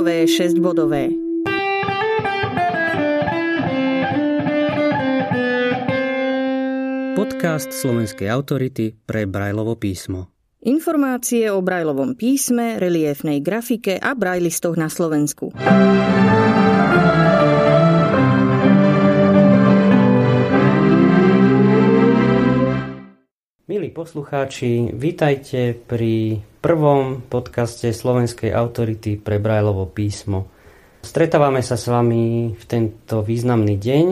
bodové, 6 bodové. Podcast slovenskej autority pre Brajlovo písmo. Informácie o Brajlovom písme, reliefnej grafike a brajlistoch na Slovensku. Milí poslucháči, vítajte pri prvom podcaste slovenskej autority pre Brajlovo písmo. Stretávame sa s vami v tento významný deň,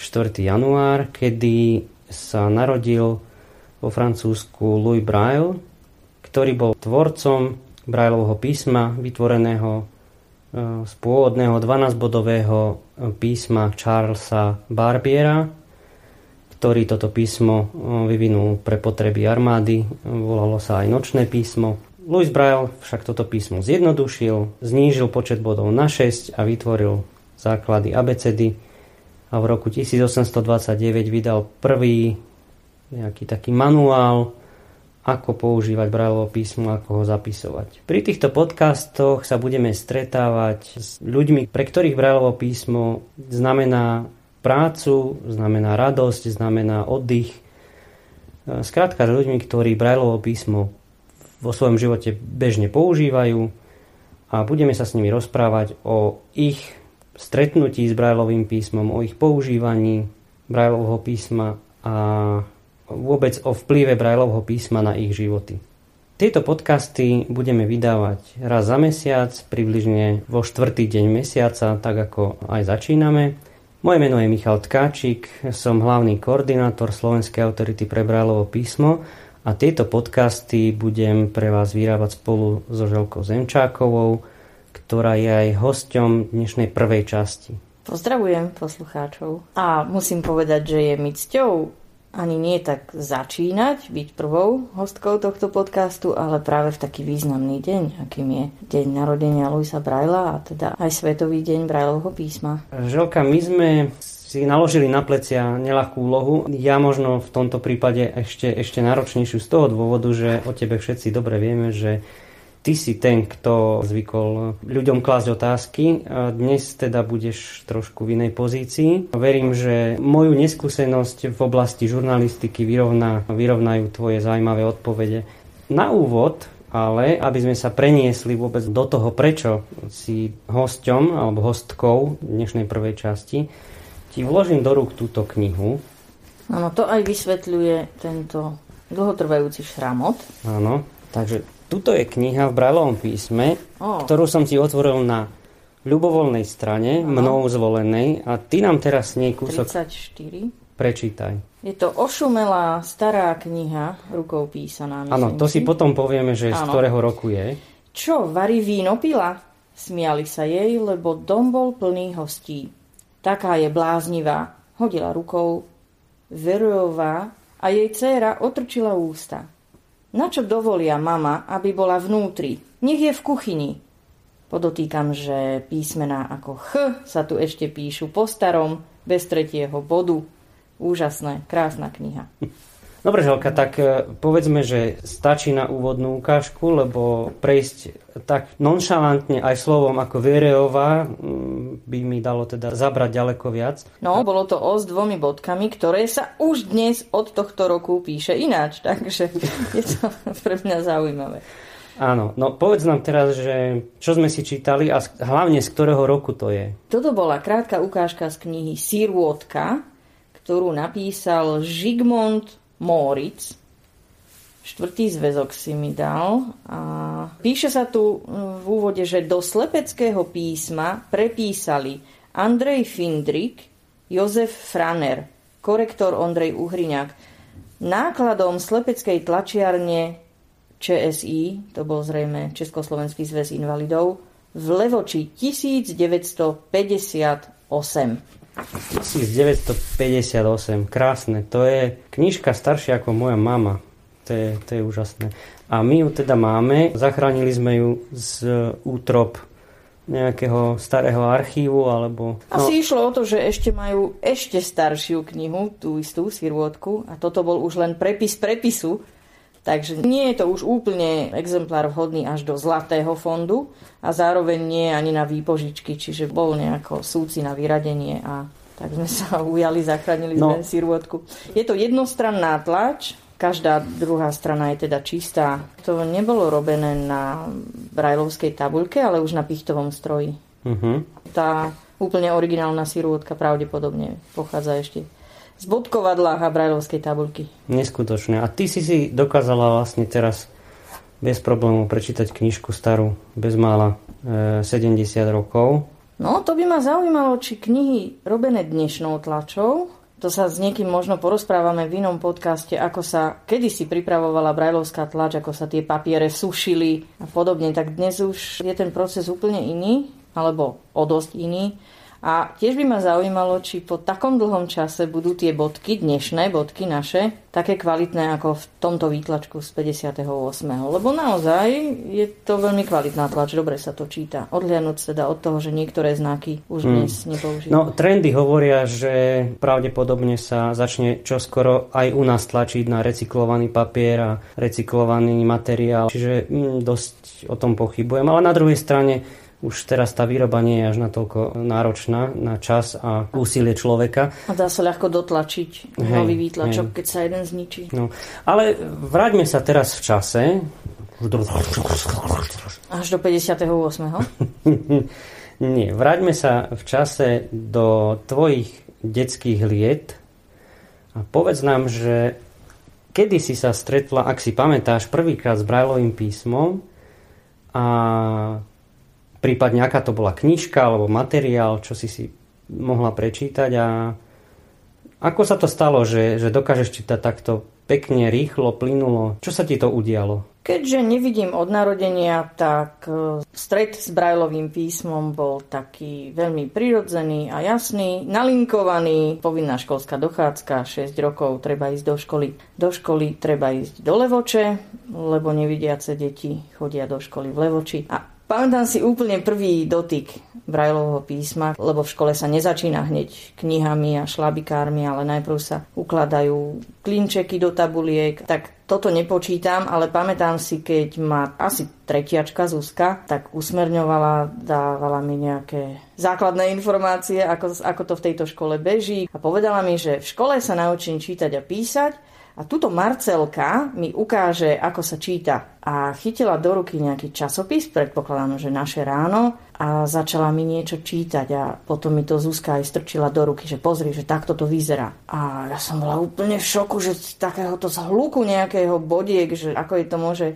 4. január, kedy sa narodil vo Francúzsku Louis Braille, ktorý bol tvorcom Braillovho písma, vytvoreného e, z pôvodného 12-bodového písma Charlesa Barbiera, ktorý toto písmo vyvinul pre potreby armády. Volalo sa aj nočné písmo. Louis Braille však toto písmo zjednodušil, znížil počet bodov na 6 a vytvoril základy abecedy a v roku 1829 vydal prvý nejaký taký manuál, ako používať Brailleovo písmo, ako ho zapisovať. Pri týchto podcastoch sa budeme stretávať s ľuďmi, pre ktorých Brailleovo písmo znamená prácu, znamená radosť, znamená oddych. Skrátka s ľuďmi, ktorí Brajlovo písmo vo svojom živote bežne používajú a budeme sa s nimi rozprávať o ich stretnutí s Brajlovým písmom, o ich používaní Brajlovho písma a vôbec o vplyve Brajlovho písma na ich životy. Tieto podcasty budeme vydávať raz za mesiac, približne vo štvrtý deň mesiaca, tak ako aj začíname. Moje meno je Michal Tkáčik, som hlavný koordinátor Slovenskej autority pre Brajlovo písmo a tieto podcasty budem pre vás vyrábať spolu so Želkou Zemčákovou, ktorá je aj hosťom dnešnej prvej časti. Pozdravujem poslucháčov a musím povedať, že je mi cťou ani nie tak začínať, byť prvou hostkou tohto podcastu, ale práve v taký významný deň, akým je deň narodenia Luisa Braila a teda aj Svetový deň Brailovho písma. Želka, my sme si naložili na plecia nelahkú úlohu. Ja možno v tomto prípade ešte, ešte náročnejšiu z toho dôvodu, že o tebe všetci dobre vieme, že ty si ten, kto zvykol ľuďom klásť otázky. Dnes teda budeš trošku v inej pozícii. Verím, že moju neskúsenosť v oblasti žurnalistiky vyrovná, vyrovnajú tvoje zaujímavé odpovede. Na úvod ale aby sme sa preniesli vôbec do toho, prečo si hosťom alebo hostkou dnešnej prvej časti, ti vložím do rúk túto knihu. Áno, to aj vysvetľuje tento dlhotrvajúci šramot. Áno, takže Tuto je kniha v Brajlovom písme, oh. ktorú som ti otvoril na ľubovoľnej strane, Aha. mnou zvolenej a ty nám teraz s nej kúsok... 34. Prečítaj. Je to ošumelá stará kniha, rukou písaná. Áno, to si potom povieme, že ano. z ktorého roku je. Čo, varí víno pila? Smiali sa jej, lebo dom bol plný hostí. Taká je bláznivá. Hodila rukou. Verujová a jej dcéra otrčila ústa. Na čo dovolia mama, aby bola vnútri? Nech je v kuchyni. Podotýkam, že písmená ako Ch sa tu ešte píšu po starom, bez tretieho bodu. Úžasné, krásna kniha. Dobre, Želka, tak e, povedzme, že stačí na úvodnú ukážku, lebo prejsť tak nonšalantne aj slovom ako Viereová mm, by mi dalo teda zabrať ďaleko viac. No, bolo to o s dvomi bodkami, ktoré sa už dnes od tohto roku píše ináč, takže je to pre mňa zaujímavé. Áno, no povedz nám teraz, že čo sme si čítali a hlavne z ktorého roku to je. Toto bola krátka ukážka z knihy Sirôtka, ktorú napísal Žigmund Moritz. Štvrtý zväzok si mi dal. A píše sa tu v úvode, že do slepeckého písma prepísali Andrej Findrik, Jozef Franer, korektor Ondrej Uhriňák. Nákladom slepeckej tlačiarne ČSI, to bol zrejme Československý zväz invalidov, v Levoči 1958. 1958, krásne. To je knižka staršia ako moja mama. To je, to je úžasné. A my ju teda máme, zachránili sme ju z útrop nejakého starého archívu, alebo... No. Asi išlo o to, že ešte majú ešte staršiu knihu, tú istú sirôtku, a toto bol už len prepis prepisu, Takže nie je to už úplne exemplár vhodný až do zlatého fondu a zároveň nie ani na výpožičky, čiže bol nejako súci na vyradenie a tak sme sa ujali, zachránili no. sme sirôtku. Je to jednostranná tlač, každá druhá strana je teda čistá. To nebolo robené na brajlovskej tabuľke, ale už na pichtovom stroji. Uh-huh. Tá úplne originálna sirôtka pravdepodobne pochádza ešte z bodkovadla a brajlovskej tabuľky. Neskutočné. A ty si si dokázala vlastne teraz bez problémov prečítať knižku starú, bez mála e, 70 rokov. No, to by ma zaujímalo, či knihy robené dnešnou tlačou, to sa s niekým možno porozprávame v inom podcaste, ako sa kedysi pripravovala brajlovská tlač, ako sa tie papiere sušili a podobne, tak dnes už je ten proces úplne iný, alebo o dosť iný. A tiež by ma zaujímalo, či po takom dlhom čase budú tie bodky, dnešné bodky naše, také kvalitné ako v tomto výtlačku z 58. Lebo naozaj je to veľmi kvalitná tlač, dobre sa to číta. Odhľadnúť teda od toho, že niektoré znaky už hmm. dnes nepoužívajú. No, trendy hovoria, že pravdepodobne sa začne čoskoro aj u nás tlačiť na recyklovaný papier a recyklovaný materiál. Čiže mm, dosť o tom pochybujem. Ale na druhej strane už teraz tá výroba nie je až natoľko náročná na čas a úsilie človeka. A dá sa ľahko dotlačiť hej, nový výtlačok, hej. keď sa jeden zničí. No, ale vráťme sa teraz v čase. Až do 58. nie, vráťme sa v čase do tvojich detských liet a povedz nám, že kedy si sa stretla, ak si pamätáš, prvýkrát s Brajlovým písmom a prípadne aká to bola knižka alebo materiál, čo si si mohla prečítať a ako sa to stalo, že, že dokážeš čítať takto pekne, rýchlo, plynulo? Čo sa ti to udialo? Keďže nevidím od narodenia, tak e, stred s Brajlovým písmom bol taký veľmi prirodzený a jasný, nalinkovaný, povinná školská dochádzka, 6 rokov treba ísť do školy. Do školy treba ísť do Levoče, lebo nevidiace deti chodia do školy v Levoči. A Pamätám si úplne prvý dotyk Brajlovho písma, lebo v škole sa nezačína hneď knihami a šlabikármi, ale najprv sa ukladajú klinčeky do tabuliek. Tak toto nepočítam, ale pamätám si, keď ma asi tretiačka Zuzka, tak usmerňovala, dávala mi nejaké základné informácie, ako, ako to v tejto škole beží a povedala mi, že v škole sa naučím čítať a písať a tuto Marcelka mi ukáže, ako sa číta. A chytila do ruky nejaký časopis, predpokladám, že naše ráno, a začala mi niečo čítať a potom mi to Zuzka aj strčila do ruky, že pozri, že takto to vyzerá. A ja som bola úplne v šoku, že z takéhoto zhluku nejakého bodiek, že ako je to môže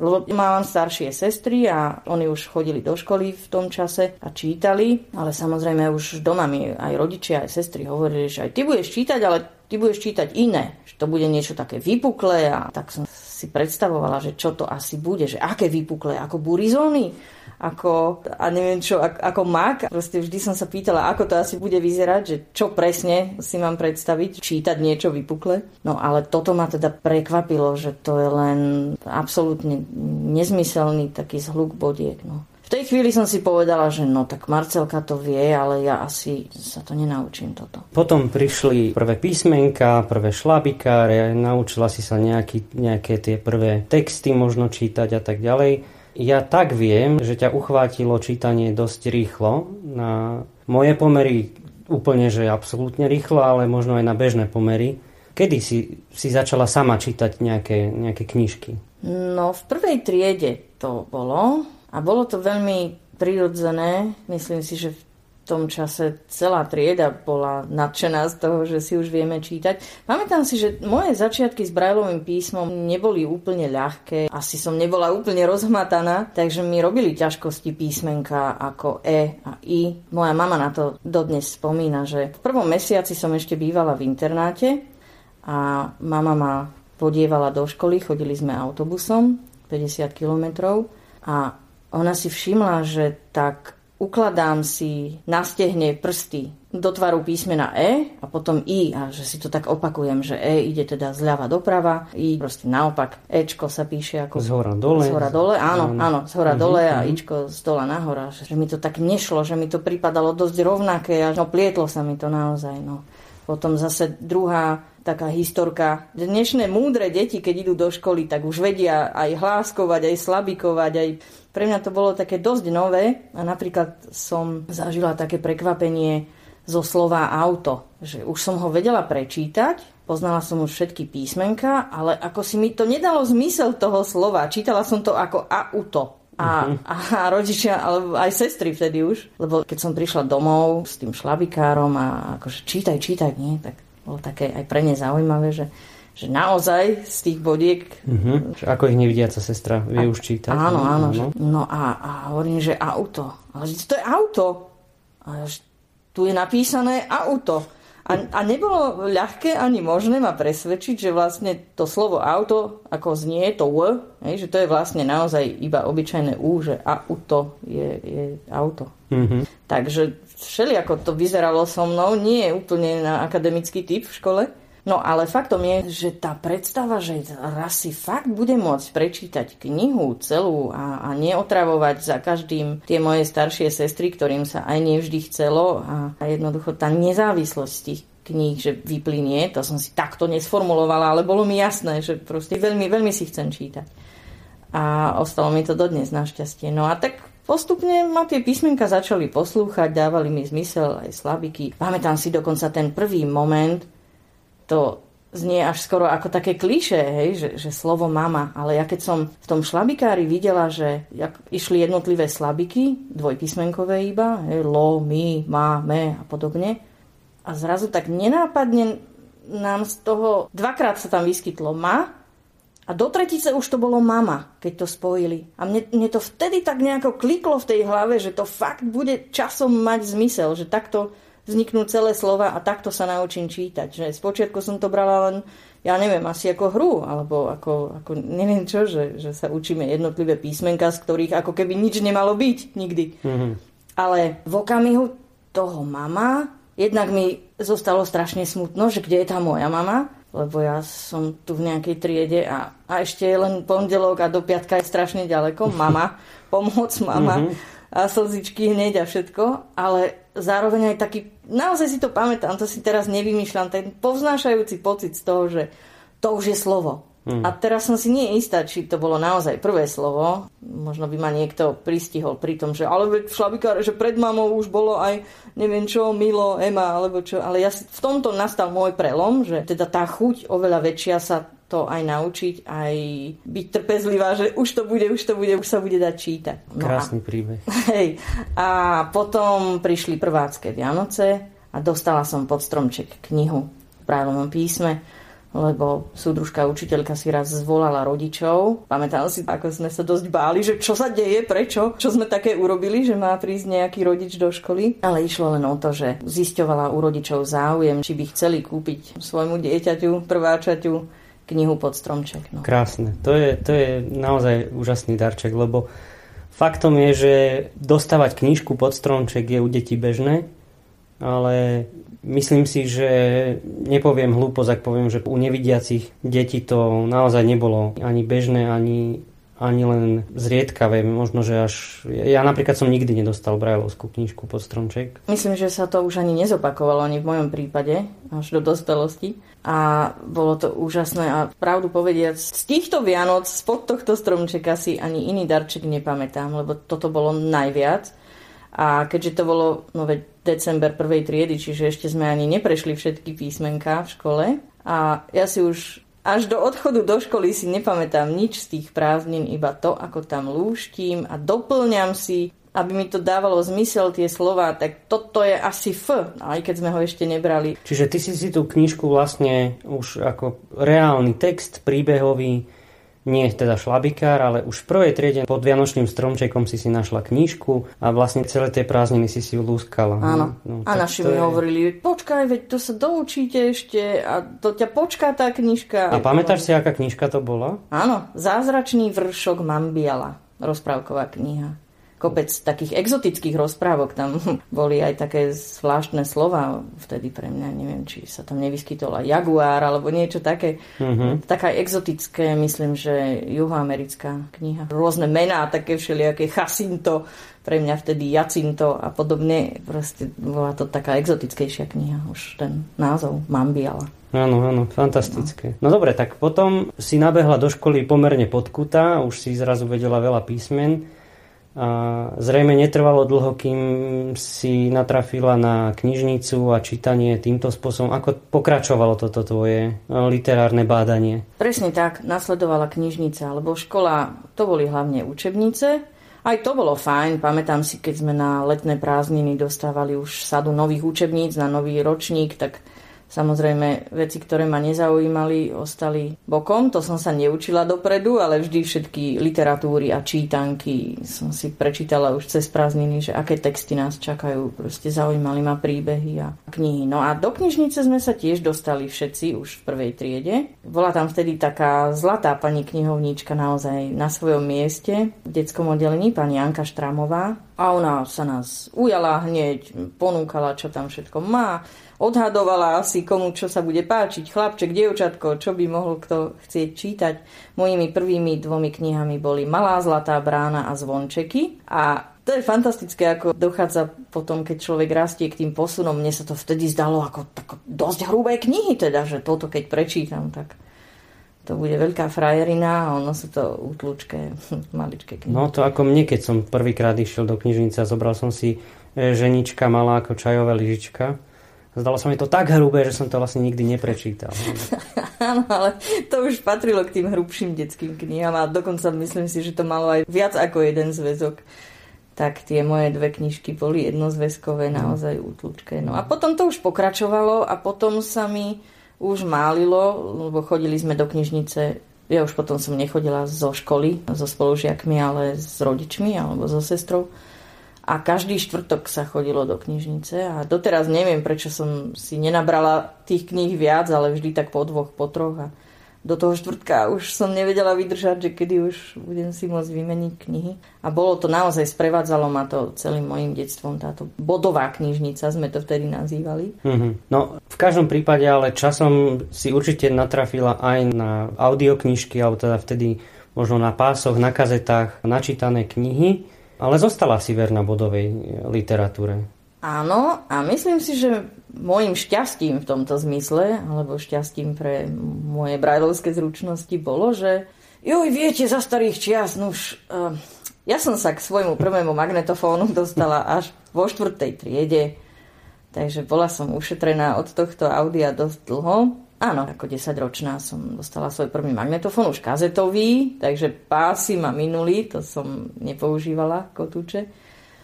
lebo mám staršie sestry a oni už chodili do školy v tom čase a čítali, ale samozrejme už doma mi aj rodičia, aj sestry hovorili, že aj ty budeš čítať, ale ty budeš čítať iné, že to bude niečo také vypuklé a tak som si predstavovala, že čo to asi bude, že aké vypuklé, ako burizóny ako, a neviem čo, ako, mak. Proste vždy som sa pýtala, ako to asi bude vyzerať, že čo presne si mám predstaviť, čítať niečo vypukle. No ale toto ma teda prekvapilo, že to je len absolútne nezmyselný taký zhluk bodiek. No. V tej chvíli som si povedala, že no tak Marcelka to vie, ale ja asi sa to nenaučím toto. Potom prišli prvé písmenka, prvé šlabikáre, naučila si sa nejaký, nejaké tie prvé texty možno čítať a tak ďalej. Ja tak viem, že ťa uchvátilo čítanie dosť rýchlo. Na moje pomery úplne, že absolútne rýchlo, ale možno aj na bežné pomery. Kedy si, si začala sama čítať nejaké, nejaké knižky? No, v prvej triede to bolo a bolo to veľmi prirodzené. Myslím si, že v tom čase celá trieda bola nadšená z toho, že si už vieme čítať. Pamätám si, že moje začiatky s Brajlovým písmom neboli úplne ľahké. Asi som nebola úplne rozhmataná, takže mi robili ťažkosti písmenka ako E a I. Moja mama na to dodnes spomína, že v prvom mesiaci som ešte bývala v internáte a mama ma podievala do školy, chodili sme autobusom 50 kilometrov a ona si všimla, že tak ukladám si na stehne prsty do tvaru písmena E a potom I a že si to tak opakujem, že E ide teda zľava doprava, I proste naopak, Ečko sa píše ako z hora dole. Z hora dole, áno, áno, áno z hora uh-huh, dole a uh-huh. Ičko z dola nahora, že, že mi to tak nešlo, že mi to pripadalo dosť rovnaké a no plietlo sa mi to naozaj, no. Potom zase druhá taká historka. Dnešné múdre deti, keď idú do školy, tak už vedia aj hláskovať, aj slabikovať, aj pre mňa to bolo také dosť nové a napríklad som zažila také prekvapenie zo slova auto, že už som ho vedela prečítať, poznala som už všetky písmenka, ale ako si mi to nedalo zmysel toho slova. Čítala som to ako auto. A, uh-huh. a rodičia, alebo aj sestry vtedy už, lebo keď som prišla domov s tým šlabikárom a akože čítaj, čítaj, nie, tak bolo také aj pre ne zaujímavé, že že naozaj z tých bodiek... Uh-huh. Ako ich nevidiaca sestra vie a, už čítať. Áno, áno. Že, no a, a hovorím, že auto. Ale že to je auto. A tu je napísané auto. A, a nebolo ľahké ani možné ma presvedčiť, že vlastne to slovo auto, ako znie to W, hej, že to je vlastne naozaj iba obyčajné U, že auto je, je auto. Uh-huh. Takže všelijako to vyzeralo so mnou, nie je úplne na akademický typ v škole, No ale faktom je, že tá predstava, že raz si fakt bude môcť prečítať knihu celú a, a neotravovať za každým tie moje staršie sestry, ktorým sa aj nevždy chcelo a, a jednoducho tá nezávislosť tých kníh, že vyplynie, to som si takto nesformulovala, ale bolo mi jasné, že proste veľmi, veľmi si chcem čítať. A ostalo mi to dodnes našťastie. No a tak Postupne ma tie písmenka začali poslúchať, dávali mi zmysel aj slabiky. Pamätám si dokonca ten prvý moment, to znie až skoro ako také kliše, hej, že, že slovo mama, ale ja keď som v tom šlabikári videla, že jak išli jednotlivé slabiky, dvojpísmenkové iba, hej, lo, my, ma, me a podobne, a zrazu tak nenápadne nám z toho, dvakrát sa tam vyskytlo ma a do tretice už to bolo mama, keď to spojili. A mne, mne to vtedy tak nejako kliklo v tej hlave, že to fakt bude časom mať zmysel, že takto vzniknú celé slova a takto sa naučím čítať. Že spočiatku som to brala len, ja neviem, asi ako hru, alebo ako, ako neviem čo, že, že sa učíme jednotlivé písmenka, z ktorých ako keby nič nemalo byť nikdy. Mm-hmm. Ale v okamihu toho mama, jednak mi zostalo strašne smutno, že kde je tá moja mama, lebo ja som tu v nejakej triede a, a ešte je len pondelok a do piatka je strašne ďaleko. Mama, pomoc, mama. Mm-hmm a slzičky hneď a všetko, ale zároveň aj taký, naozaj si to pamätám, to si teraz nevymýšľam, ten povznášajúci pocit z toho, že to už je slovo. Hmm. A teraz som si nie istá, či to bolo naozaj prvé slovo. Možno by ma niekto pristihol pri tom, že ale v šlabikáre, že pred mamou už bolo aj neviem čo, Milo, Ema, alebo čo. Ale ja si, v tomto nastal môj prelom, že teda tá chuť oveľa väčšia sa to aj naučiť, aj byť trpezlivá, že už to bude, už to bude, už sa bude dať čítať. No Krásny a, príbeh. Hej. A potom prišli prvácké Vianoce a dostala som pod stromček knihu v právovom písme, lebo súdružka učiteľka si raz zvolala rodičov. Pamätám si, ako sme sa dosť báli, že čo sa deje, prečo, čo sme také urobili, že má prísť nejaký rodič do školy. Ale išlo len o to, že zisťovala u rodičov záujem, či by chceli kúpiť svojmu dieťaťu, prváčaťu knihu pod stromček. No. Krásne. To je, to je naozaj úžasný darček, lebo faktom je, že dostávať knižku pod stromček je u detí bežné, ale myslím si, že nepoviem hlúposť, ak poviem, že u nevidiacich detí to naozaj nebolo ani bežné, ani ani len zriedkavé, možno, že až... Ja napríklad som nikdy nedostal Brajlovskú knižku pod stromček. Myslím, že sa to už ani nezopakovalo, ani v mojom prípade, až do dospelosti. A bolo to úžasné a pravdu povediac, z týchto Vianoc, spod tohto stromčeka si ani iný darček nepamätám, lebo toto bolo najviac. A keďže to bolo no veď december prvej triedy, čiže ešte sme ani neprešli všetky písmenka v škole, a ja si už až do odchodu do školy si nepamätám nič z tých prázdnin, iba to, ako tam lúštim a doplňam si, aby mi to dávalo zmysel tie slova, tak toto je asi F, aj keď sme ho ešte nebrali. Čiže ty si si tú knižku vlastne už ako reálny text príbehový nie teda šlabikár, ale už v prvej triede pod Vianočným stromčekom si si našla knížku a vlastne celé tie prázdniny si si ju lúskala. No. Áno. No, a naši mi je... hovorili, počkaj, veď to sa doučíte ešte a to ťa počká tá knižka. A pamätáš si, aká knižka to bola? Áno, Zázračný vršok Mambiala, rozprávková kniha. Kopec takých exotických rozprávok. Tam boli aj také zvláštne slova vtedy pre mňa. Neviem, či sa tam nevyskytovala jaguár alebo niečo také. Uh-huh. Taká exotické, myslím, že juhoamerická kniha. Rôzne mená, také všelijaké chasinto, pre mňa vtedy Jacinto a podobne. Proste bola to taká exotickejšia kniha, už ten názov Mambiala. Áno, áno, fantastické. No. no dobre, tak potom si nabehla do školy pomerne podkutá, už si zrazu vedela veľa písmen. A zrejme netrvalo dlho, kým si natrafila na knižnicu a čítanie týmto spôsobom. Ako pokračovalo toto tvoje literárne bádanie? Presne tak, nasledovala knižnica, lebo škola, to boli hlavne učebnice. Aj to bolo fajn, pamätám si, keď sme na letné prázdniny dostávali už sadu nových učebníc na nový ročník, tak Samozrejme, veci, ktoré ma nezaujímali, ostali bokom. To som sa neučila dopredu, ale vždy všetky literatúry a čítanky som si prečítala už cez prázdniny, že aké texty nás čakajú. Proste zaujímali ma príbehy a knihy. No a do knižnice sme sa tiež dostali všetci už v prvej triede. Bola tam vtedy taká zlatá pani knihovníčka naozaj na svojom mieste v detskom oddelení, pani Janka Štramová. A ona sa nás ujala hneď, ponúkala, čo tam všetko má odhadovala asi komu, čo sa bude páčiť, chlapček, dievčatko, čo by mohol kto chcieť čítať. Mojimi prvými dvomi knihami boli Malá zlatá brána a Zvončeky a to je fantastické, ako dochádza potom, keď človek rastie k tým posunom. Mne sa to vtedy zdalo ako, ako dosť hrubé knihy, teda, že toto keď prečítam, tak to bude veľká frajerina a ono sú to útlučké, maličké knihy. No to ako mne, keď som prvýkrát išiel do knižnice a zobral som si e, ženička malá ako čajové lyžička Zdalo sa mi to tak hrubé, že som to vlastne nikdy neprečítal. Áno, ale to už patrilo k tým hrubším detským knihám a dokonca myslím si, že to malo aj viac ako jeden zväzok. Tak tie moje dve knižky boli jednozväzkové, mhm. naozaj útlučké. No a potom to už pokračovalo a potom sa mi už málilo, lebo chodili sme do knižnice ja už potom som nechodila zo školy, so spolužiakmi, ale s rodičmi alebo so sestrou a každý štvrtok sa chodilo do knižnice a doteraz neviem, prečo som si nenabrala tých kníh viac, ale vždy tak po dvoch, po troch a do toho štvrtka už som nevedela vydržať, že kedy už budem si môcť vymeniť knihy. A bolo to naozaj, sprevádzalo ma to celým mojim detstvom, táto bodová knižnica sme to vtedy nazývali. Mm-hmm. No, v každom prípade ale časom si určite natrafila aj na audioknižky, alebo teda vtedy možno na pásoch, na kazetách, načítané knihy ale zostala si verná bodovej literatúre. Áno, a myslím si, že môjim šťastím v tomto zmysle, alebo šťastím pre moje brajlovské zručnosti bolo, že joj, viete, za starých čias, nuž, uh, ja som sa k svojmu prvému magnetofónu dostala až vo štvrtej triede, takže bola som ušetrená od tohto audia dosť dlho. Áno, ako 10-ročná som dostala svoj prvý magnetofón, už kazetový, takže pásy ma minuli, to som nepoužívala kotúče.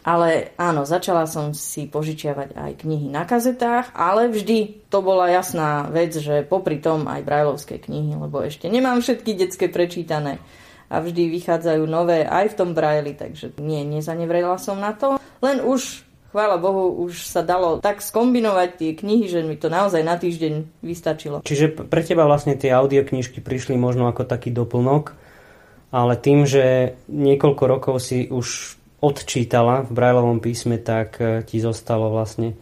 Ale áno, začala som si požičiavať aj knihy na kazetách, ale vždy to bola jasná vec, že popri tom aj brajlovské knihy, lebo ešte nemám všetky detské prečítané a vždy vychádzajú nové aj v tom brajli, takže nie, nezanevrela som na to. Len už chvála Bohu, už sa dalo tak skombinovať tie knihy, že mi to naozaj na týždeň vystačilo. Čiže pre teba vlastne tie audioknižky prišli možno ako taký doplnok, ale tým, že niekoľko rokov si už odčítala v Brajlovom písme, tak eh, ti zostalo vlastne.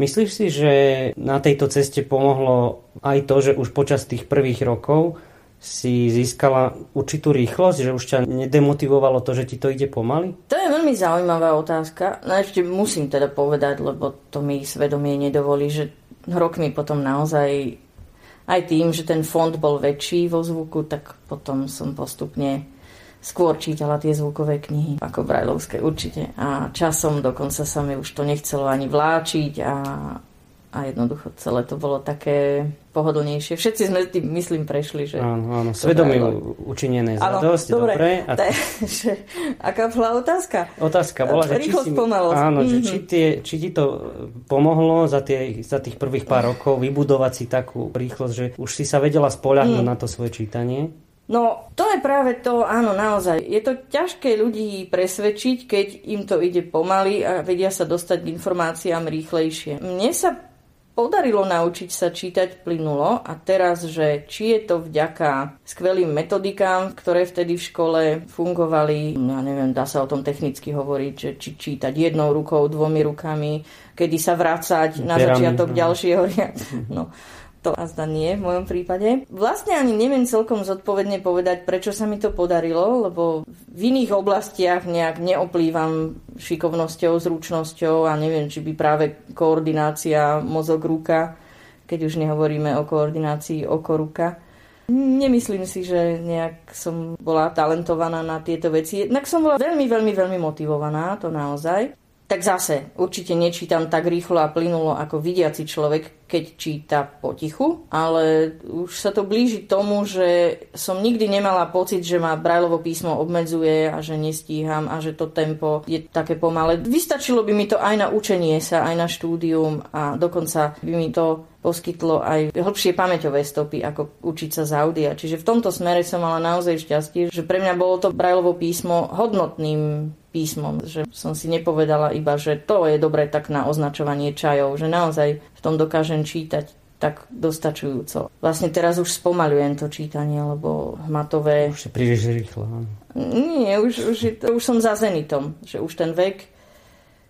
Myslíš si, že na tejto ceste pomohlo aj to, že už počas tých prvých rokov si získala určitú rýchlosť, že už ťa nedemotivovalo to, že ti to ide pomaly? To je veľmi zaujímavá otázka. No ešte musím teda povedať, lebo to mi svedomie nedovolí, že rok mi potom naozaj aj tým, že ten fond bol väčší vo zvuku, tak potom som postupne skôr čítala tie zvukové knihy ako brajlovské určite. A časom dokonca sa mi už to nechcelo ani vláčiť a a jednoducho celé to bolo také pohodlnejšie. Všetci sme tým, myslím, prešli. Že áno, áno, svedomie učinené za dosť dobre. dobre. A... že, aká bola otázka? Otázka bola, že, či, si, áno, mm-hmm. že či, mhm. tie, či ti to pomohlo za, tie, za tých prvých pár rokov vybudovať si takú rýchlosť, že už si sa vedela spoľahnúť mm. na to svoje čítanie? No, to je práve to, áno, naozaj. Je to ťažké ľudí presvedčiť, keď im to ide pomaly a vedia sa dostať k informáciám rýchlejšie. Mne sa podarilo naučiť sa čítať plynulo a teraz, že či je to vďaka skvelým metodikám, ktoré vtedy v škole fungovali, ja neviem, dá sa o tom technicky hovoriť, že či čítať jednou rukou, dvomi rukami, kedy sa vrácať na začiatok ďalšieho riadku. No, to azda nie v mojom prípade. Vlastne ani neviem celkom zodpovedne povedať, prečo sa mi to podarilo, lebo v iných oblastiach nejak neoplývam šikovnosťou, zručnosťou a neviem, či by práve koordinácia mozog-ruka, keď už nehovoríme o koordinácii oko-ruka, Nemyslím si, že nejak som bola talentovaná na tieto veci. Jednak som bola veľmi, veľmi, veľmi motivovaná, to naozaj tak zase určite nečítam tak rýchlo a plynulo ako vidiaci človek, keď číta potichu, ale už sa to blíži tomu, že som nikdy nemala pocit, že ma Brajlovo písmo obmedzuje a že nestíham a že to tempo je také pomalé. Vystačilo by mi to aj na učenie sa, aj na štúdium a dokonca by mi to poskytlo aj hĺbšie pamäťové stopy, ako učiť sa z audia. Čiže v tomto smere som mala naozaj šťastie, že pre mňa bolo to Brajlovo písmo hodnotným písmom, že som si nepovedala iba, že to je dobre tak na označovanie čajov, že naozaj v tom dokážem čítať tak dostačujúco. Vlastne teraz už spomalujem to čítanie, lebo hmatové... Už je príliš rýchlo. Nie, už, už, je, už som za zenitom, že už ten vek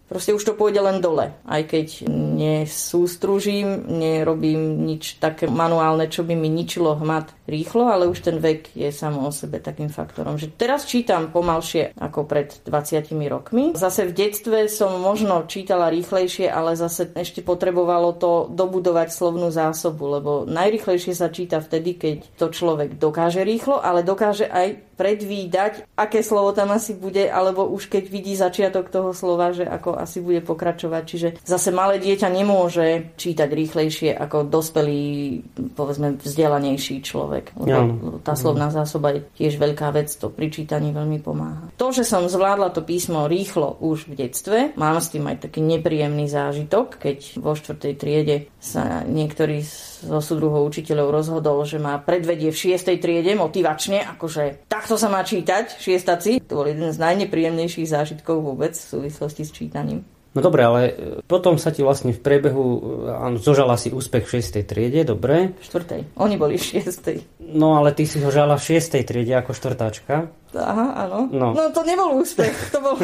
Proste už to pôjde len dole. Aj keď nesústružím, nerobím nič také manuálne, čo by mi ničilo hmat rýchlo, ale už ten vek je samo o sebe takým faktorom. Že teraz čítam pomalšie ako pred 20 rokmi. Zase v detstve som možno čítala rýchlejšie, ale zase ešte potrebovalo to dobudovať slovnú zásobu, lebo najrýchlejšie sa číta vtedy, keď to človek dokáže rýchlo, ale dokáže aj predvídať, aké slovo tam asi bude, alebo už keď vidí začiatok toho slova, že ako asi bude pokračovať. Čiže zase malé dieťa nemôže čítať rýchlejšie ako dospelý, povedzme, vzdelanejší človek. Lebo tá slovná zásoba je tiež veľká vec, to pri čítaní veľmi pomáha. To, že som zvládla to písmo rýchlo už v detstve, mám s tým aj taký nepríjemný zážitok, keď vo štvrtej triede sa niektorý zo súdruhov učiteľov rozhodol, že ma predvedie v šiestej triede motivačne, akože takto sa má čítať, šiestaci. To bol jeden z najnepríjemnejších zážitkov vôbec v súvislosti s čítaním. No dobre, ale e, potom sa ti vlastne v priebehu, e, áno, zožala si úspech v 6. triede, dobre? V 4. Oni boli v 6. No ale ty si ho žala v 6. triede ako štvrtáčka. Aha, áno. No. no to nebol úspech. To bolo,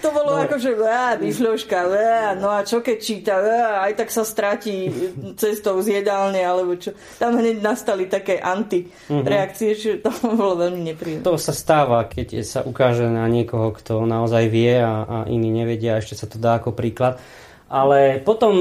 to bolo no. ako, že á, no a čo keď číta, á, aj tak sa stratí cestou z jedálne, alebo čo. Tam hneď nastali také anti-reakcie, uh-huh. že to bolo veľmi nepríjemné. To sa stáva, keď sa ukáže na niekoho, kto naozaj vie a, a iní nevedia, ešte sa to dá ako príklad ale potom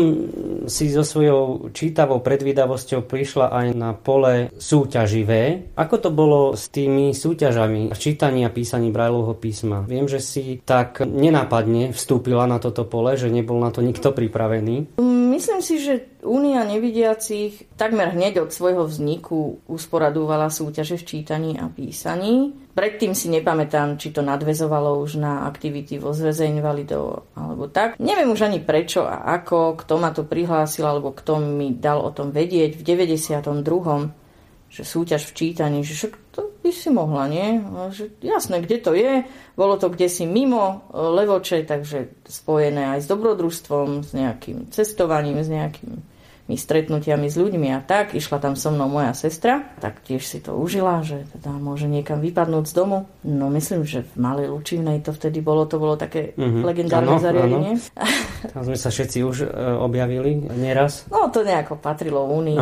si so svojou čítavou predvídavosťou prišla aj na pole súťaživé. Ako to bolo s tými súťažami v čítaní a písaní Brajlovho písma? Viem, že si tak nenápadne vstúpila na toto pole, že nebol na to nikto pripravený. Myslím si, že Únia nevidiacich takmer hneď od svojho vzniku usporadúvala súťaže v čítaní a písaní. Predtým si nepamätám, či to nadvezovalo už na aktivity vo zväze invalidov alebo tak. Neviem už ani prečo a ako, kto ma to prihlásil alebo kto mi dal o tom vedieť v 92 že súťaž v čítaní, že to by si mohla, nie? Že jasné, kde to je, bolo to kde si mimo e, Levoče, takže spojené aj s dobrodružstvom, s nejakým cestovaním, s nejakým stretnutiami s ľuďmi a tak. Išla tam so mnou moja sestra, tak tiež si to užila, že teda môže niekam vypadnúť z domu. No myslím, že v Malej Lučivnej to vtedy bolo, to bolo také mm-hmm. legendárne ano, zariadenie. Ano. Tam sme sa všetci už e, objavili nieraz. No to nejako patrilo Únii.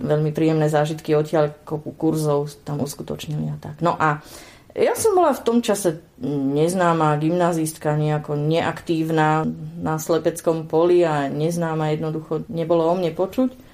Veľmi príjemné zážitky odtiaľ kopu kurzov tam uskutočnili a tak. No a ja som bola v tom čase neznáma gymnazistka, nejako neaktívna na slepeckom poli a neznáma jednoducho nebolo o mne počuť.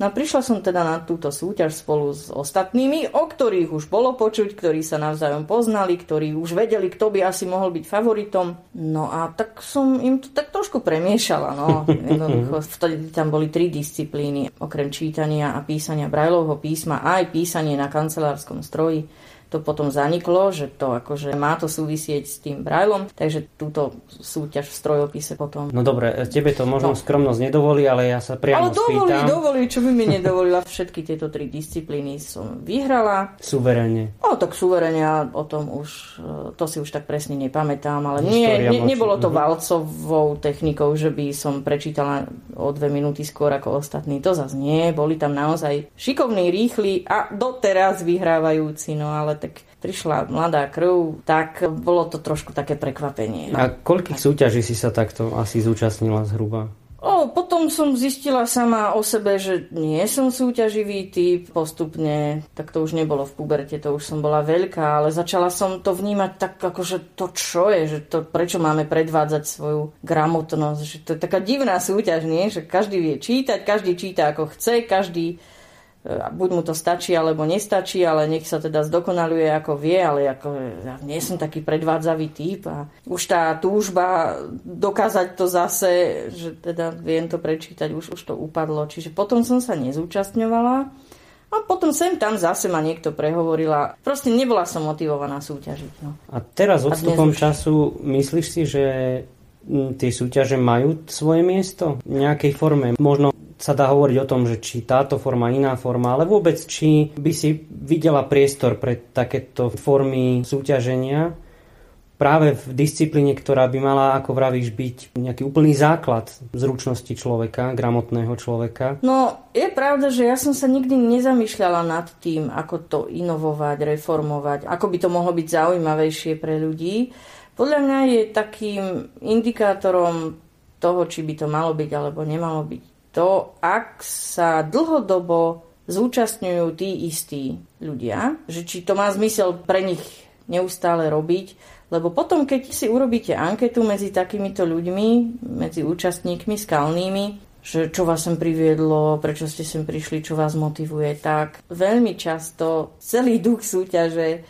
No a prišla som teda na túto súťaž spolu s ostatnými, o ktorých už bolo počuť, ktorí sa navzájom poznali, ktorí už vedeli, kto by asi mohol byť favoritom. No a tak som im to tak trošku premiešala. No. Jednoducho, vtedy tam boli tri disciplíny, okrem čítania a písania Brajlovho písma, aj písanie na kancelárskom stroji to potom zaniklo, že to akože má to súvisieť s tým Braillom, takže túto súťaž v strojopise potom... No dobre, tebe to možno no. skromnosť nedovolí, ale ja sa priamo ale dovolí, spýtam. dovolí, čo by mi nedovolila. Všetky tieto tri disciplíny som vyhrala. Suverene. O, tak suverene, o tom už, e, to si už tak presne nepamätám, ale nie, ne, nebolo to uh-huh. valcovou technikou, že by som prečítala o dve minúty skôr ako ostatní. To zase nie, boli tam naozaj šikovní, rýchli a doteraz vyhrávajúci, no ale tak prišla mladá krv, tak bolo to trošku také prekvapenie. A koľkých súťaží si sa takto asi zúčastnila zhruba? O, potom som zistila sama o sebe, že nie som súťaživý typ postupne, tak to už nebolo v puberte, to už som bola veľká, ale začala som to vnímať tak, ako že to čo je, že to prečo máme predvádzať svoju gramotnosť, že to je taká divná súťaž, nie? že každý vie čítať, každý číta ako chce, každý buď mu to stačí alebo nestačí, ale nech sa teda zdokonaluje ako vie, ale ako, ja nie som taký predvádzavý typ a už tá túžba dokázať to zase, že teda viem to prečítať, už, už to upadlo. Čiže potom som sa nezúčastňovala a potom sem tam zase ma niekto prehovorila. Proste nebola som motivovaná súťažiť. No. A teraz odstupom času myslíš si, že tie súťaže majú svoje miesto v nejakej forme? Možno sa dá hovoriť o tom, že či táto forma, iná forma, ale vôbec či by si videla priestor pre takéto formy súťaženia práve v disciplíne, ktorá by mala, ako vravíš, byť nejaký úplný základ zručnosti človeka, gramotného človeka? No, je pravda, že ja som sa nikdy nezamýšľala nad tým, ako to inovovať, reformovať, ako by to mohlo byť zaujímavejšie pre ľudí. Podľa mňa je takým indikátorom toho, či by to malo byť alebo nemalo byť to, ak sa dlhodobo zúčastňujú tí istí ľudia, že či to má zmysel pre nich neustále robiť, lebo potom, keď si urobíte anketu medzi takýmito ľuďmi, medzi účastníkmi skalnými, že čo vás sem priviedlo, prečo ste sem prišli, čo vás motivuje, tak veľmi často celý duch súťaže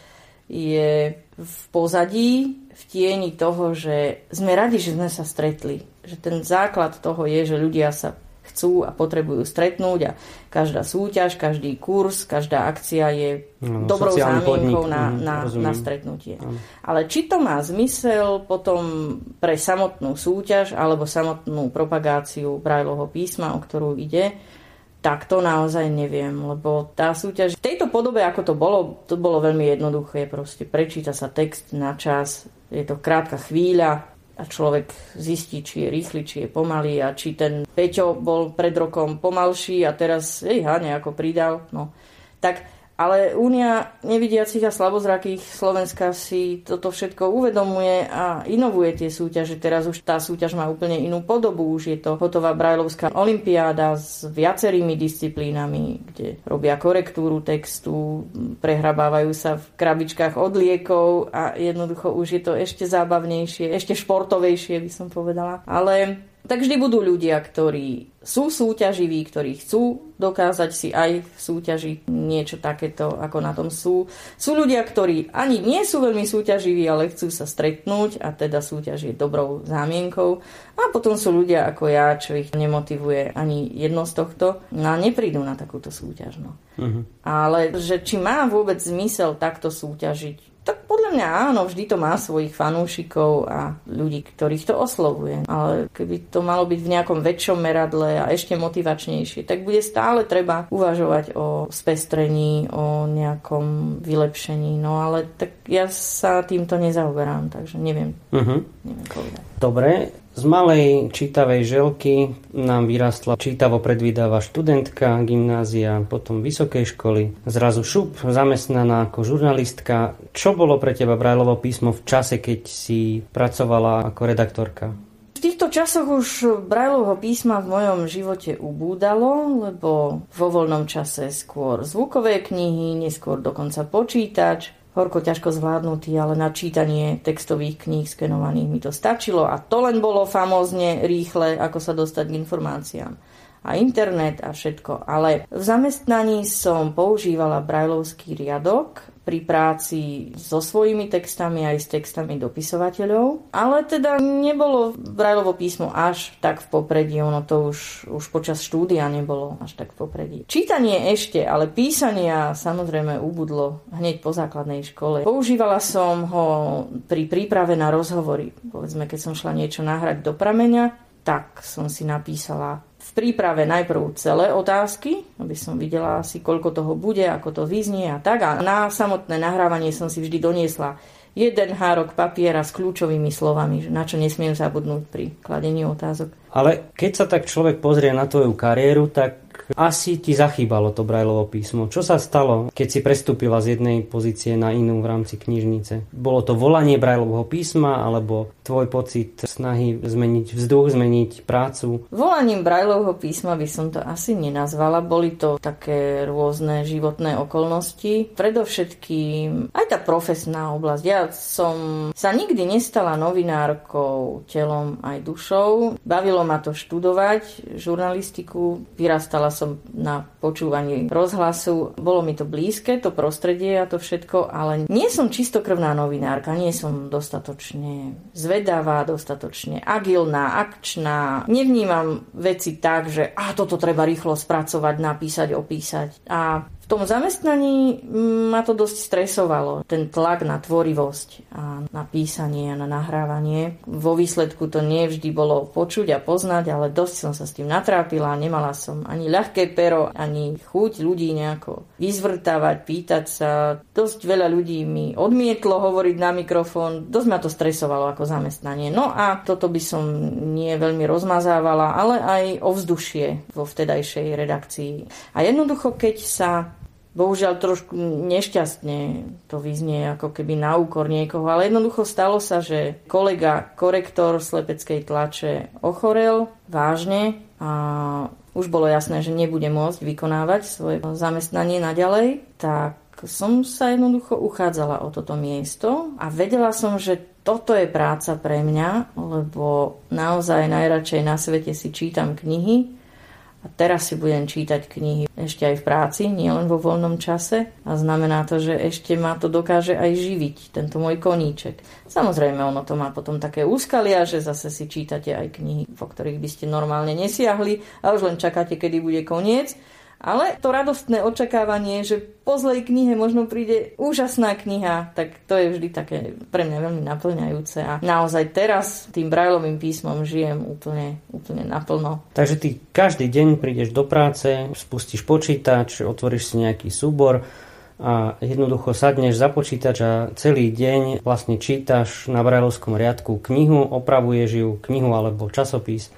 je v pozadí, v tieni toho, že sme radi, že sme sa stretli. Že ten základ toho je, že ľudia sa chcú a potrebujú stretnúť a každá súťaž, každý kurz, každá akcia je no, dobrou zámienkou na, mhm, na, na stretnutie. Ano. Ale či to má zmysel potom pre samotnú súťaž alebo samotnú propagáciu Brajlovho písma, o ktorú ide, tak to naozaj neviem, lebo tá súťaž v tejto podobe, ako to bolo, to bolo veľmi jednoduché, proste prečíta sa text na čas, je to krátka chvíľa, a človek zistí, či je rýchly, či je pomalý a či ten Peťo bol pred rokom pomalší a teraz, jej, ha, nejako pridal. No. Tak ale Únia nevidiacich a slabozrakých Slovenska si toto všetko uvedomuje a inovuje tie súťaže. Teraz už tá súťaž má úplne inú podobu. Už je to hotová Brajlovská olimpiáda s viacerými disciplínami, kde robia korektúru textu, prehrabávajú sa v krabičkách od liekov a jednoducho už je to ešte zábavnejšie, ešte športovejšie by som povedala. Ale tak vždy budú ľudia, ktorí sú súťaživí, ktorí chcú dokázať si aj v súťaži niečo takéto, ako na tom sú. Sú ľudia, ktorí ani nie sú veľmi súťaživí, ale chcú sa stretnúť a teda súťaž je dobrou zámienkou. A potom sú ľudia ako ja, čo ich nemotivuje ani jedno z tohto, no a neprídu na takúto súťaž. No. Uh-huh. Ale že či má vôbec zmysel takto súťažiť, tak podľa mňa áno, vždy to má svojich fanúšikov a ľudí, ktorých to oslovuje. Ale keby to malo byť v nejakom väčšom meradle a ešte motivačnejšie, tak bude stále treba uvažovať o spestrení, o nejakom vylepšení. No ale tak ja sa týmto nezaoberám, takže neviem, uh-huh. neviem povedať. Dobre, z malej čítavej želky nám vyrastla čítavo predvydáva študentka gymnázia, potom vysokej školy. Zrazu šup, zamestnaná ako žurnalistka. Čo bolo pre teba Brajlovo písmo v čase, keď si pracovala ako redaktorka? V týchto časoch už Brajlovho písma v mojom živote ubúdalo, lebo vo voľnom čase skôr zvukové knihy, neskôr dokonca počítač horko ťažko zvládnutý, ale na čítanie textových kníh skenovaných mi to stačilo a to len bolo famózne rýchle, ako sa dostať k informáciám. A internet a všetko. Ale v zamestnaní som používala brajlovský riadok pri práci so svojimi textami aj s textami dopisovateľov. Ale teda nebolo Brajlovo písmo až tak v popredí, ono to už, už počas štúdia nebolo až tak v popredí. Čítanie ešte, ale písania samozrejme ubudlo hneď po základnej škole. Používala som ho pri príprave na rozhovory. Povedzme, keď som šla niečo nahrať do prameňa, tak som si napísala príprave najprv celé otázky, aby som videla asi, koľko toho bude, ako to vyznie a tak. A na samotné nahrávanie som si vždy doniesla jeden hárok papiera s kľúčovými slovami, na čo nesmiem zabudnúť pri kladení otázok. Ale keď sa tak človek pozrie na tvoju kariéru, tak asi ti zachýbalo to Brajlovo písmo. Čo sa stalo, keď si prestúpila z jednej pozície na inú v rámci knižnice? Bolo to volanie Brajlovho písma alebo tvoj pocit snahy zmeniť vzduch, zmeniť prácu? Volaním Brajlovho písma by som to asi nenazvala. Boli to také rôzne životné okolnosti. Predovšetkým aj tá profesná oblasť. Ja som sa nikdy nestala novinárkou telom aj dušou. Bavilo ma to študovať žurnalistiku. Vyrastala som na počúvaní rozhlasu. Bolo mi to blízke, to prostredie a to všetko, ale nie som čistokrvná novinárka, nie som dostatočne zvedavá, dostatočne agilná, akčná. Nevnímam veci tak, že a toto treba rýchlo spracovať, napísať, opísať. A tom zamestnaní ma to dosť stresovalo, ten tlak na tvorivosť a na písanie a na nahrávanie. Vo výsledku to nie vždy bolo počuť a poznať, ale dosť som sa s tým natrápila, nemala som ani ľahké pero, ani chuť ľudí nejako vyzvrtávať, pýtať sa. Dosť veľa ľudí mi odmietlo hovoriť na mikrofón, dosť ma to stresovalo ako zamestnanie. No a toto by som nie veľmi rozmazávala, ale aj ovzdušie vo vtedajšej redakcii. A jednoducho, keď sa bohužiaľ trošku nešťastne to vyznie ako keby na úkor niekoho, ale jednoducho stalo sa, že kolega korektor slepeckej tlače ochorel vážne a už bolo jasné, že nebude môcť vykonávať svoje zamestnanie naďalej, tak som sa jednoducho uchádzala o toto miesto a vedela som, že toto je práca pre mňa, lebo naozaj najradšej na svete si čítam knihy a teraz si budem čítať knihy ešte aj v práci, nielen vo voľnom čase. A znamená to, že ešte ma to dokáže aj živiť, tento môj koníček. Samozrejme, ono to má potom také úskalia, že zase si čítate aj knihy, po ktorých by ste normálne nesiahli a už len čakáte, kedy bude koniec. Ale to radostné očakávanie, že po zlej knihe možno príde úžasná kniha, tak to je vždy také pre mňa veľmi naplňajúce. A naozaj teraz tým brajlovým písmom žijem úplne, úplne naplno. Takže ty každý deň prídeš do práce, spustíš počítač, otvoríš si nejaký súbor, a jednoducho sadneš za počítač a celý deň vlastne čítaš na brajlovskom riadku knihu, opravuješ ju, knihu alebo časopis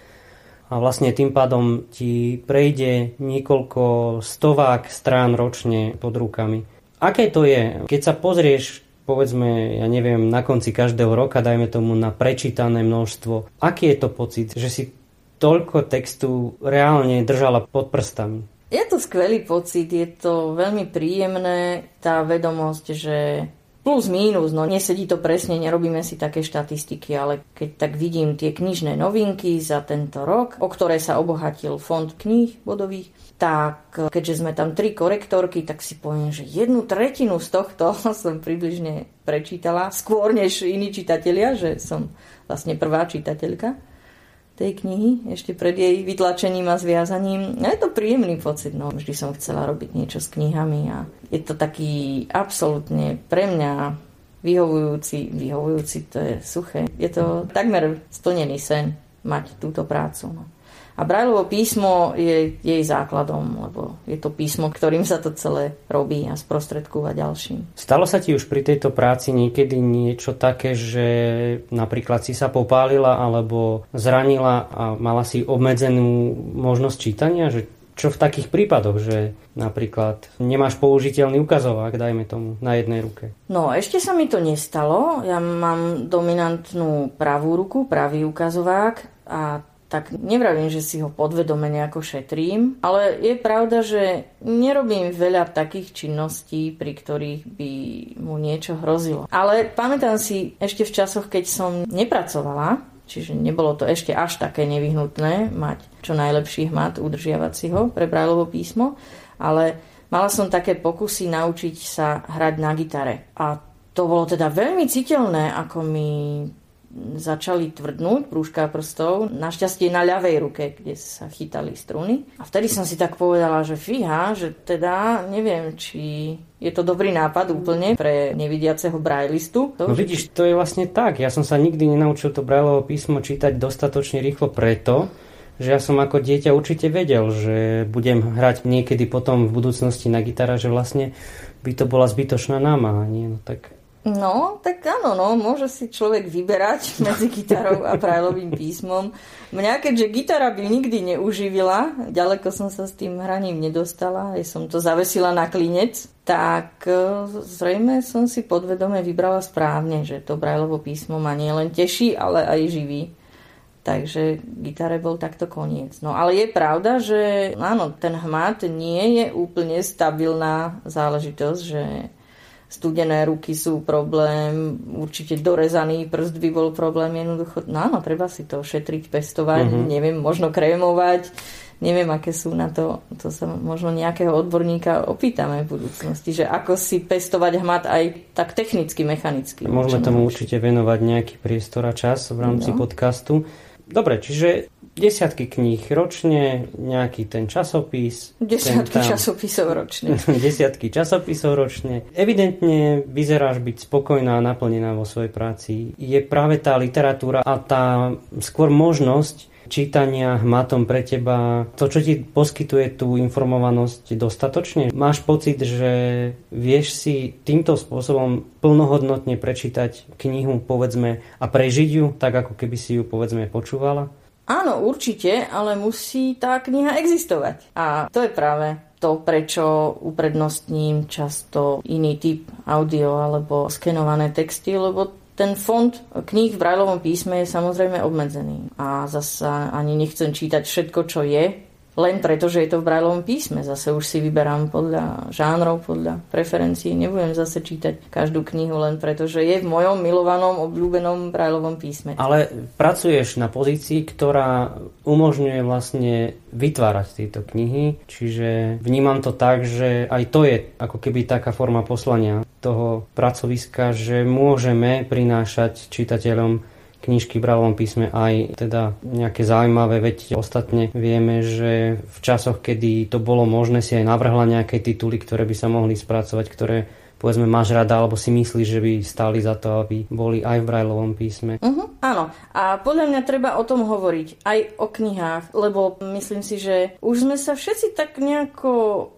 a vlastne tým pádom ti prejde niekoľko stovák strán ročne pod rukami. Aké to je? Keď sa pozrieš povedzme, ja neviem, na konci každého roka, dajme tomu na prečítané množstvo. Aký je to pocit, že si toľko textu reálne držala pod prstami? Je to skvelý pocit, je to veľmi príjemné, tá vedomosť, že plus mínus, no nesedí to presne, nerobíme si také štatistiky, ale keď tak vidím tie knižné novinky za tento rok, o ktoré sa obohatil fond kníh bodových, tak keďže sme tam tri korektorky, tak si poviem, že jednu tretinu z tohto som približne prečítala, skôr než iní čitatelia, že som vlastne prvá čitateľka tej knihy, ešte pred jej vytlačením a zviazaním. A je to príjemný pocit, no vždy som chcela robiť niečo s knihami a je to taký absolútne pre mňa vyhovujúci, vyhovujúci to je suché, je to takmer splnený sen mať túto prácu. No. A Brajlovo písmo je jej základom, lebo je to písmo, ktorým sa to celé robí a sprostredkúva ďalším. Stalo sa ti už pri tejto práci niekedy niečo také, že napríklad si sa popálila alebo zranila a mala si obmedzenú možnosť čítania? Že čo v takých prípadoch, že napríklad nemáš použiteľný ukazovák, dajme tomu, na jednej ruke? No, ešte sa mi to nestalo. Ja mám dominantnú pravú ruku, pravý ukazovák a tak nevravím, že si ho podvedome nejako šetrím, ale je pravda, že nerobím veľa takých činností, pri ktorých by mu niečo hrozilo. Ale pamätám si ešte v časoch, keď som nepracovala, čiže nebolo to ešte až také nevyhnutné mať čo najlepší hmat, udržiavať si ho pre Brajlovo písmo, ale mala som také pokusy naučiť sa hrať na gitare. A to bolo teda veľmi citeľné, ako mi začali tvrdnúť prúžka prstov, našťastie na ľavej ruke, kde sa chytali struny. A vtedy som si tak povedala, že fíha, že teda neviem, či je to dobrý nápad úplne pre nevidiaceho brajlistu. To, no vidíš, to je vlastne tak. Ja som sa nikdy nenaučil to brajlovo písmo čítať dostatočne rýchlo preto, že ja som ako dieťa určite vedel, že budem hrať niekedy potom v budúcnosti na gitara, že vlastne by to bola zbytočná námaha. Nie? No tak No, tak áno, no, môže si človek vyberať medzi gitarou a brajlovým písmom. Mňa, keďže gitara by nikdy neuživila, ďaleko som sa s tým hraním nedostala, aj som to zavesila na klinec, tak e, zrejme som si podvedome vybrala správne, že to brajlovo písmo ma nielen teší, ale aj živí. Takže gitare bol takto koniec. No ale je pravda, že áno, ten hmat nie je úplne stabilná záležitosť, že studené ruky sú problém, určite dorezaný prst by bol problém, jednoducho, no áno, treba si to šetriť, pestovať, uh-huh. neviem, možno krémovať, neviem, aké sú na to, to sa možno nejakého odborníka opýtame v budúcnosti, že ako si pestovať hmat aj tak technicky, mechanicky. Môžeme tomu určite venovať nejaký priestor a čas v rámci no. podcastu. Dobre, čiže desiatky kníh ročne, nejaký ten časopis. Desiatky ten tam, časopisov ročne. desiatky časopisov ročne. Evidentne vyzeráš byť spokojná a naplnená vo svojej práci. Je práve tá literatúra a tá skôr možnosť čítania hmatom pre teba, to, čo ti poskytuje tú informovanosť dostatočne? Máš pocit, že vieš si týmto spôsobom plnohodnotne prečítať knihu, povedzme, a prežiť ju, tak ako keby si ju, povedzme, počúvala? Áno, určite, ale musí tá kniha existovať. A to je práve to, prečo uprednostním často iný typ audio alebo skenované texty, lebo ten fond kníh v Brajlovom písme je samozrejme obmedzený. A zase ani nechcem čítať všetko, čo je len preto, že je to v Brajlovom písme. Zase už si vyberám podľa žánrov, podľa preferencií. Nebudem zase čítať každú knihu len preto, že je v mojom milovanom, obľúbenom Brajlovom písme. Ale pracuješ na pozícii, ktorá umožňuje vlastne vytvárať tieto knihy, čiže vnímam to tak, že aj to je ako keby taká forma poslania toho pracoviska, že môžeme prinášať čitateľom knižky v bralovom písme aj teda nejaké zaujímavé, veď ostatne vieme, že v časoch, kedy to bolo možné, si aj navrhla nejaké tituly, ktoré by sa mohli spracovať, ktoré povedzme máš rada, alebo si myslíš, že by stáli za to, aby boli aj v Brajlovom písme. Uh-huh, áno. A podľa mňa treba o tom hovoriť, aj o knihách, lebo myslím si, že už sme sa všetci tak nejako,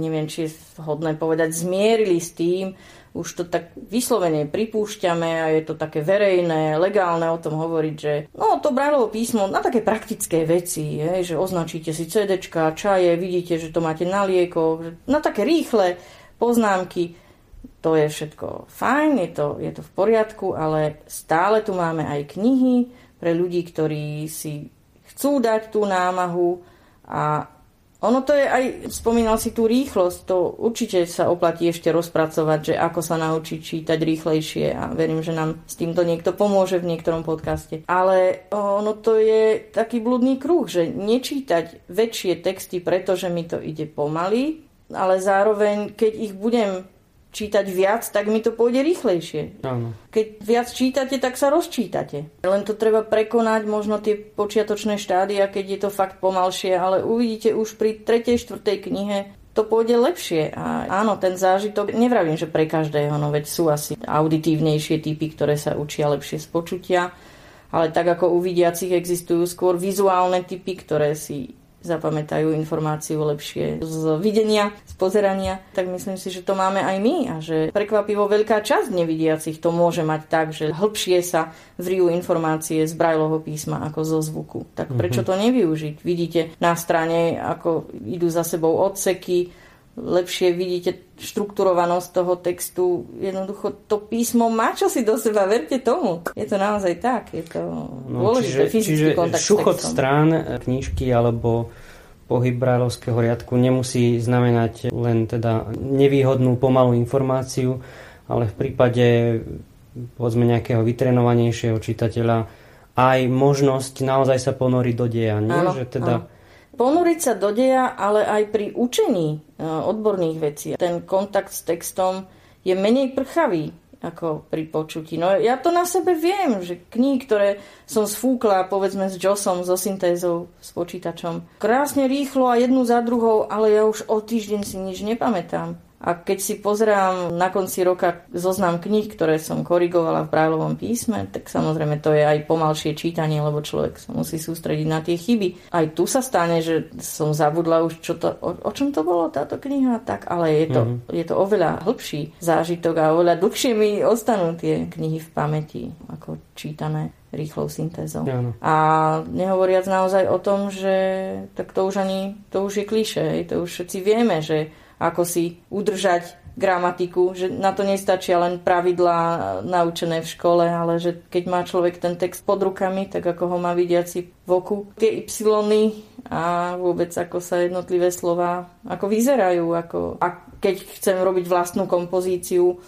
neviem, či je hodné povedať, zmierili s tým, už to tak vyslovene pripúšťame a je to také verejné, legálne o tom hovoriť, že no to Braillovo písmo na také praktické veci, je, že označíte si CD, čaje, vidíte, že to máte na lieko, na také rýchle poznámky, to je všetko fajn, je to, je to v poriadku, ale stále tu máme aj knihy pre ľudí, ktorí si chcú dať tú námahu a ono to je aj, spomínal si tú rýchlosť, to určite sa oplatí ešte rozpracovať, že ako sa naučiť čítať rýchlejšie a verím, že nám s týmto niekto pomôže v niektorom podcaste. Ale ono to je taký blúdny kruh, že nečítať väčšie texty, pretože mi to ide pomaly, ale zároveň, keď ich budem čítať viac, tak mi to pôjde rýchlejšie. Áno. Keď viac čítate, tak sa rozčítate. Len to treba prekonať možno tie počiatočné štádia, keď je to fakt pomalšie, ale uvidíte už pri tretej, štvrtej knihe, to pôjde lepšie. A áno, ten zážitok, nevravím, že pre každého, no veď sú asi auditívnejšie typy, ktoré sa učia lepšie z počutia, ale tak ako u vidiacich existujú skôr vizuálne typy, ktoré si zapamätajú informáciu lepšie z videnia, z pozerania, tak myslím si, že to máme aj my a že prekvapivo veľká časť nevidiacich to môže mať tak, že hĺbšie sa vrijú informácie z brajloho písma ako zo zvuku. Tak prečo mhm. to nevyužiť? Vidíte na strane, ako idú za sebou odseky, lepšie vidíte štrukturovanosť toho textu. Jednoducho to písmo má čo si do seba, verte tomu. Je to naozaj tak, je to no, dôležité čiže, fyzický čiže kontakt šuchot strán knižky alebo pohyb brajlovského riadku nemusí znamenať len teda nevýhodnú pomalú informáciu, ale v prípade povedzme nejakého vytrenovanejšieho čitateľa aj možnosť naozaj sa ponoriť do deja. Nie? Áno, že teda áno ponúriť sa do deja, ale aj pri učení e, odborných vecí. Ten kontakt s textom je menej prchavý ako pri počutí. No ja to na sebe viem, že knihy, ktoré som sfúkla, povedzme s JOSom, so syntézou, s počítačom, krásne rýchlo a jednu za druhou, ale ja už o týždeň si nič nepamätám. A keď si pozerám na konci roka zoznam kníh, ktoré som korigovala v Brajlovom písme, tak samozrejme to je aj pomalšie čítanie, lebo človek sa musí sústrediť na tie chyby. Aj tu sa stane, že som zabudla už, čo to, o, o čom to bolo táto kniha, tak, ale je to, mm-hmm. je to oveľa hĺbší zážitok a oveľa dlhšie mi ostanú tie knihy v pamäti, ako čítané rýchlou syntézou. Ano. A nehovoriac naozaj o tom, že tak to už ani, to už je kliše, to už všetci vieme, že ako si udržať gramatiku, že na to nestačia len pravidlá naučené v škole, ale že keď má človek ten text pod rukami, tak ako ho má vidiaci v oku, tie y a vôbec ako sa jednotlivé slova ako vyzerajú, ako, a keď chcem robiť vlastnú kompozíciu,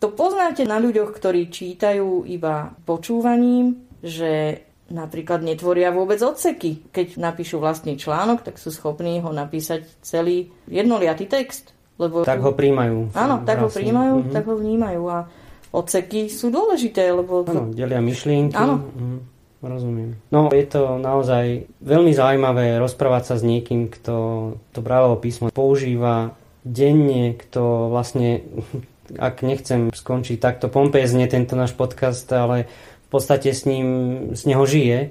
to poznáte na ľuďoch, ktorí čítajú iba počúvaním, že napríklad netvoria vôbec odseky. Keď napíšu vlastný článok, tak sú schopní ho napísať celý jednoliatý text. Lebo tak ho príjmajú. Áno, tak ho príjmajú, mm-hmm. tak ho vnímajú. A odseky sú dôležité, lebo... Áno, delia myšlienky. Áno. Mm, rozumiem. No, je to naozaj veľmi zaujímavé rozprávať sa s niekým, kto to Brálovo písmo používa denne, kto vlastne, ak nechcem skončiť takto pompezne tento náš podcast, ale podstate s ním, z neho žije.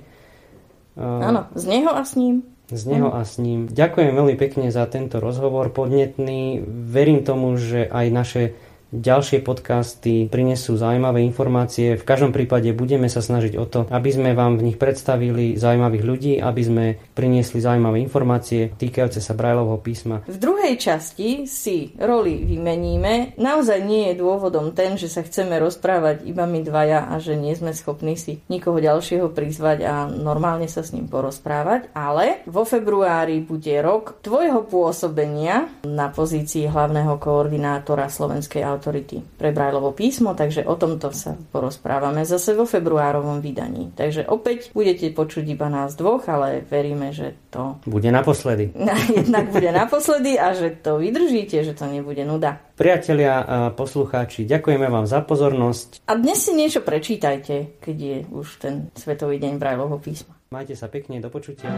Áno, z neho a s ním. Z neho a s ním. Ďakujem veľmi pekne za tento rozhovor podnetný. Verím tomu, že aj naše ďalšie podcasty prinesú zaujímavé informácie. V každom prípade budeme sa snažiť o to, aby sme vám v nich predstavili zaujímavých ľudí, aby sme priniesli zaujímavé informácie týkajúce sa Brajlovho písma. V druhej časti si roli vymeníme. Naozaj nie je dôvodom ten, že sa chceme rozprávať iba my dvaja a že nie sme schopní si nikoho ďalšieho prizvať a normálne sa s ním porozprávať, ale vo februári bude rok tvojho pôsobenia na pozícii hlavného koordinátora Slovenskej autority pre Brajlovo písmo, takže o tomto sa porozprávame zase vo februárovom vydaní. Takže opäť budete počuť iba nás dvoch, ale veríme, že to... Bude naposledy. Jednak bude naposledy a že to vydržíte, že to nebude nuda. Priatelia a poslucháči, ďakujeme vám za pozornosť. A dnes si niečo prečítajte, keď je už ten Svetový deň Brajlovho písma. Majte sa pekne, do počutia.